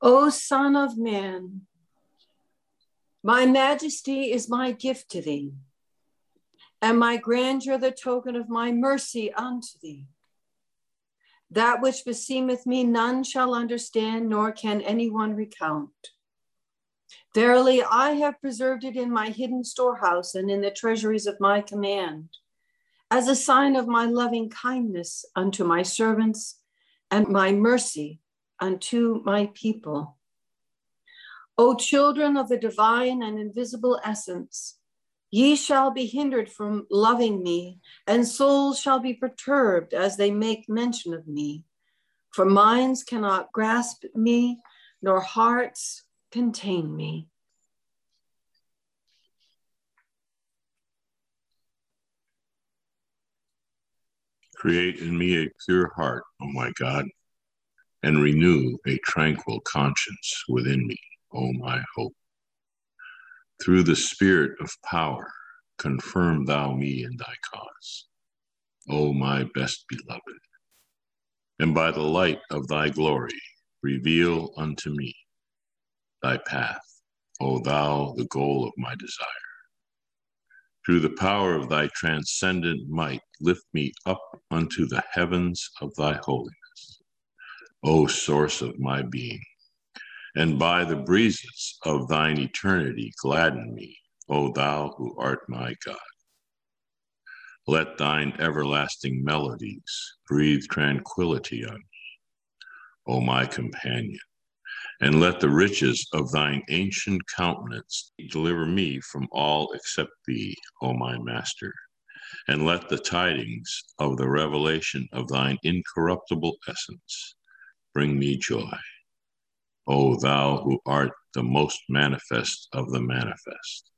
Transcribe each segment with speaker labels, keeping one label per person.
Speaker 1: O Son of Man, my majesty is my gift to thee, and my grandeur the token of my mercy unto thee. That which beseemeth me, none shall understand, nor can anyone recount. Verily, I have preserved it in my hidden storehouse and in the treasuries of my command, as a sign of my loving kindness unto my servants and my mercy unto my people. O children of the divine and invisible essence, ye shall be hindered from loving me, and souls shall be perturbed as they make mention of me. For minds cannot grasp me, nor hearts contain me.
Speaker 2: Create in me a pure heart, O my God and renew a tranquil conscience within me, O my hope. Through the spirit of power, confirm thou me in thy cause, O my best beloved. And by the light of thy glory, reveal unto me thy path, O thou, the goal of my desire. Through the power of thy transcendent might, lift me up unto the heavens of thy holiness O source of my being. And by the breezes of thine eternity, gladden me, O thou who art my God. Let thine everlasting melodies breathe tranquility on me, O my companion, and let the riches of thine ancient countenance deliver me from all except thee, O my master. And let the tidings of the revelation of thine incorruptible essence bring me joy. O thou who art the most manifest of the manifest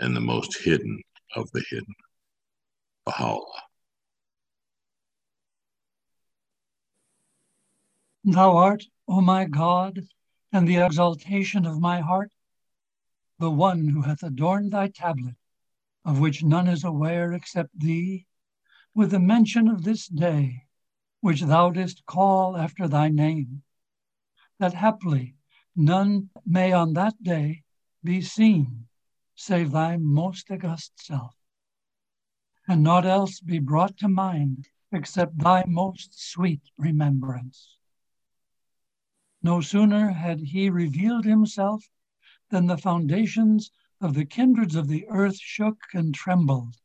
Speaker 2: and the most hidden of the hidden. Baha'u'llah.
Speaker 3: Thou art, O my God, and the exaltation of my heart, the one who hath adorned thy tablet, of which none is aware except thee, with the mention of this day which thou didst call after thy name, that haply none may on that day be seen save thy most august self, and naught else be brought to mind except thy most sweet remembrance. No sooner had he revealed himself than the foundations of the kindreds of the earth shook and trembled,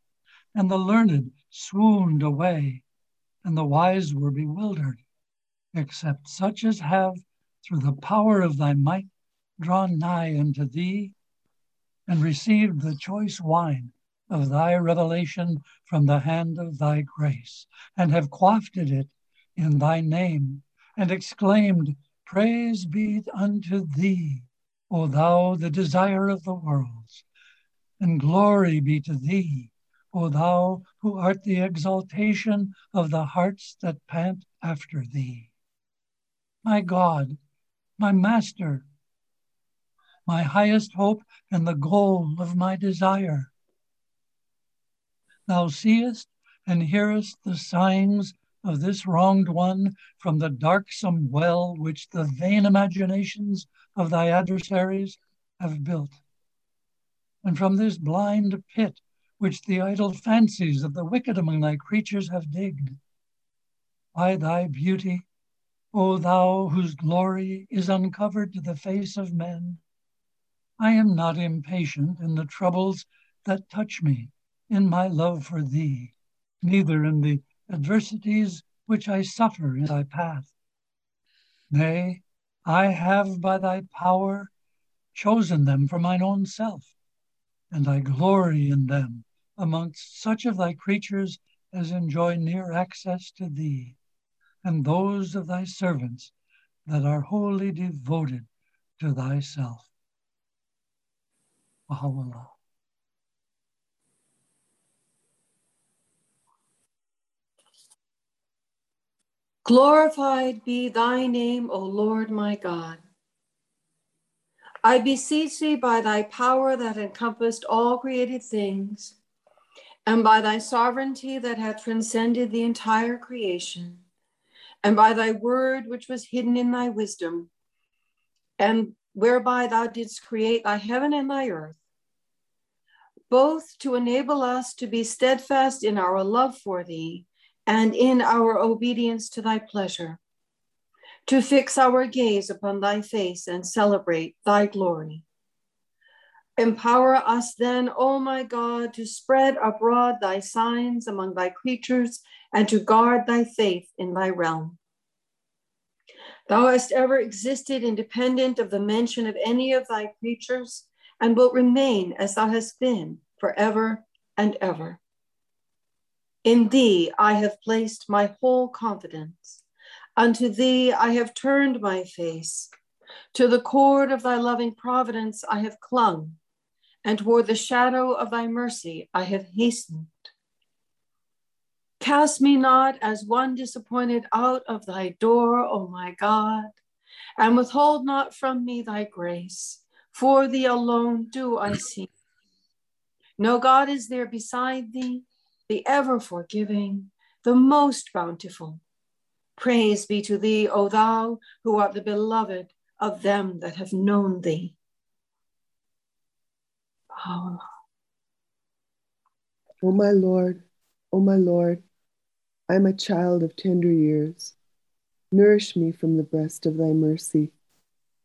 Speaker 3: and the learned swooned away and the wise were bewildered, except such as have, through the power of thy might, drawn nigh unto thee, and received the choice wine of thy revelation from the hand of thy grace, and have quaffed it in thy name, and exclaimed, Praise be unto thee, O thou, the desire of the worlds, and glory be to thee, O thou who art the exaltation of the hearts that pant after thee. My God, my Master, my highest hope and the goal of my desire. Thou seest and hearest the sighings of this wronged one from the darksome well which the vain imaginations of thy adversaries have built. And from this blind pit which the idle fancies of the wicked among thy creatures have digged. By thy beauty, O thou whose glory is uncovered to the face of men, I am not impatient in the troubles that touch me in my love for thee, neither in the adversities which I suffer in thy path. Nay, I have by thy power chosen them for mine own self, and I glory in them amongst such of thy creatures as enjoy near access to thee, and those of thy servants that are wholly devoted to thyself. Baha'u'llah.
Speaker 1: Glorified be thy name, O Lord my God. I beseech thee by thy power that encompassed all created things and by thy sovereignty that hath transcended the entire creation, and by thy word which was hidden in thy wisdom, and whereby thou didst create thy heaven and thy earth, both to enable us to be steadfast in our love for thee and in our obedience to thy pleasure, to fix our gaze upon thy face and celebrate thy glory. Empower us then, O my God, to spread abroad thy signs among thy creatures and to guard thy faith in thy realm. Thou hast ever existed independent of the mention of any of thy creatures and wilt remain as thou hast been forever and ever. In thee I have placed my whole confidence. Unto thee I have turned my face. To the cord of thy loving providence I have clung, and toward the shadow of thy mercy I have hastened. Cast me not as one disappointed out of thy door, O my God, and withhold not from me thy grace. For thee alone do I seek. No God is there beside thee, the ever forgiving, the most bountiful. Praise be to thee, O thou who art the beloved of them that have known thee.
Speaker 4: Oh, o my Lord, O my Lord, I am a child of tender years. Nourish me from the breast of thy mercy.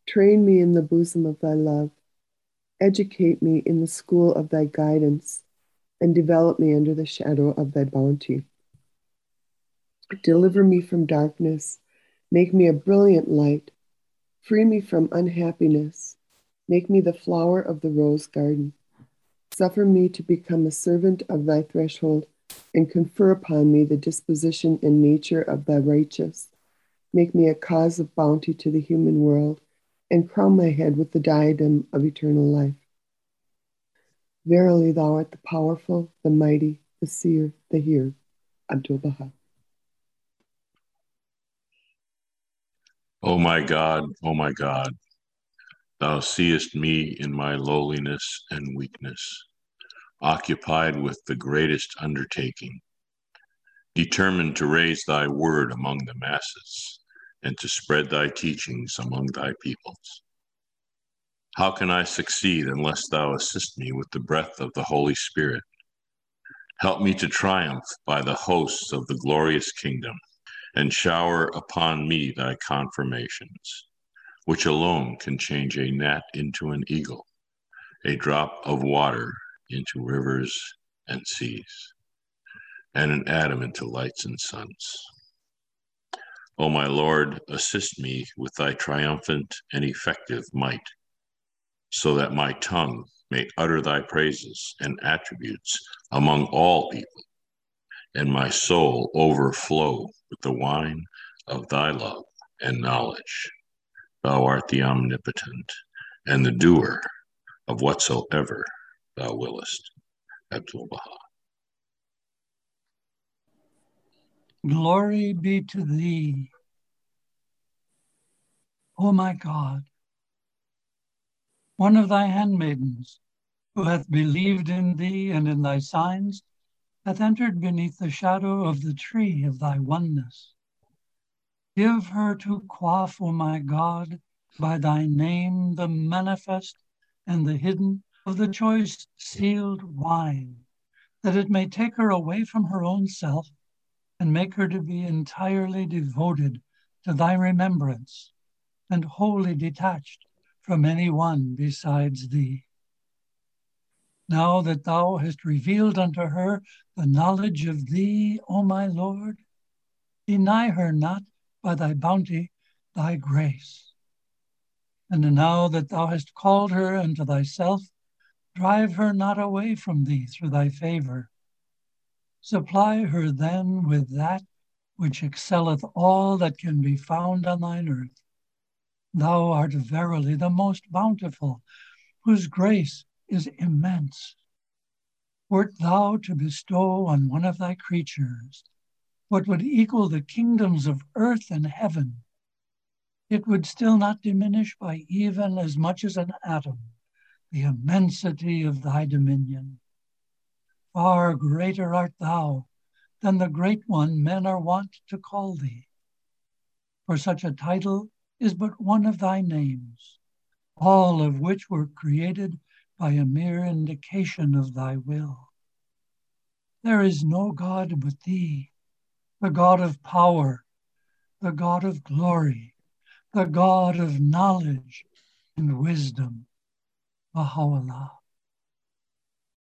Speaker 4: Train me in the bosom of thy love. Educate me in the school of thy guidance, and develop me under the shadow of thy bounty. Deliver me from darkness. Make me a brilliant light. Free me from unhappiness. Make me the flower of the rose garden. Suffer me to become a servant of thy threshold and confer upon me the disposition and nature of the righteous. Make me a cause of bounty to the human world, and crown my head with the diadem of eternal life. Verily, thou art the powerful, the mighty, the seer, the hearer. Abdul Baha.
Speaker 2: O oh my God, O my God, thou seest me in my lowliness and weakness occupied with the greatest undertaking, determined to raise thy word among the masses and to spread thy teachings among thy peoples. How can I succeed unless thou assist me with the breath of the Holy Spirit? Help me to triumph by the hosts of the glorious kingdom, and shower upon me thy confirmations, which alone can change a gnat into an eagle, a drop of water into rivers and seas, and an atom into lights and suns. O my Lord, assist me with thy triumphant and effective might, so that my tongue may utter thy praises and attributes among all people, and my soul overflow with the wine of thy love and knowledge. Thou art the omnipotent and the doer of whatsoever thou willest. Abdul Baha.
Speaker 3: Glory be to thee, O my God, one of thy handmaidens, who hath believed in thee and in thy signs, hath entered beneath the shadow of the tree of thy oneness. Give her to quaff, O my God, by thy name the manifest and the hidden of the choice sealed wine, that it may take her away from her own self and make her to be entirely devoted to thy remembrance and wholly detached from any one besides thee. Now that thou hast revealed unto her the knowledge of thee, O my Lord, deny her not by thy bounty thy grace. And now that thou hast called her unto thyself, Drive her not away from thee through thy favor. Supply her then with that which excelleth all that can be found on thine earth. Thou art verily the most bountiful, whose grace is immense. Wert thou to bestow on one of thy creatures what would equal the kingdoms of earth and heaven, it would still not diminish by even as much as an atom the immensity of thy dominion. Far greater art thou than the great one men are wont to call thee. For such a title is but one of thy names, all of which were created by a mere indication of thy will. There is no God but thee, the God of power, the God of glory, the God of knowledge and wisdom. Baha'u'llah.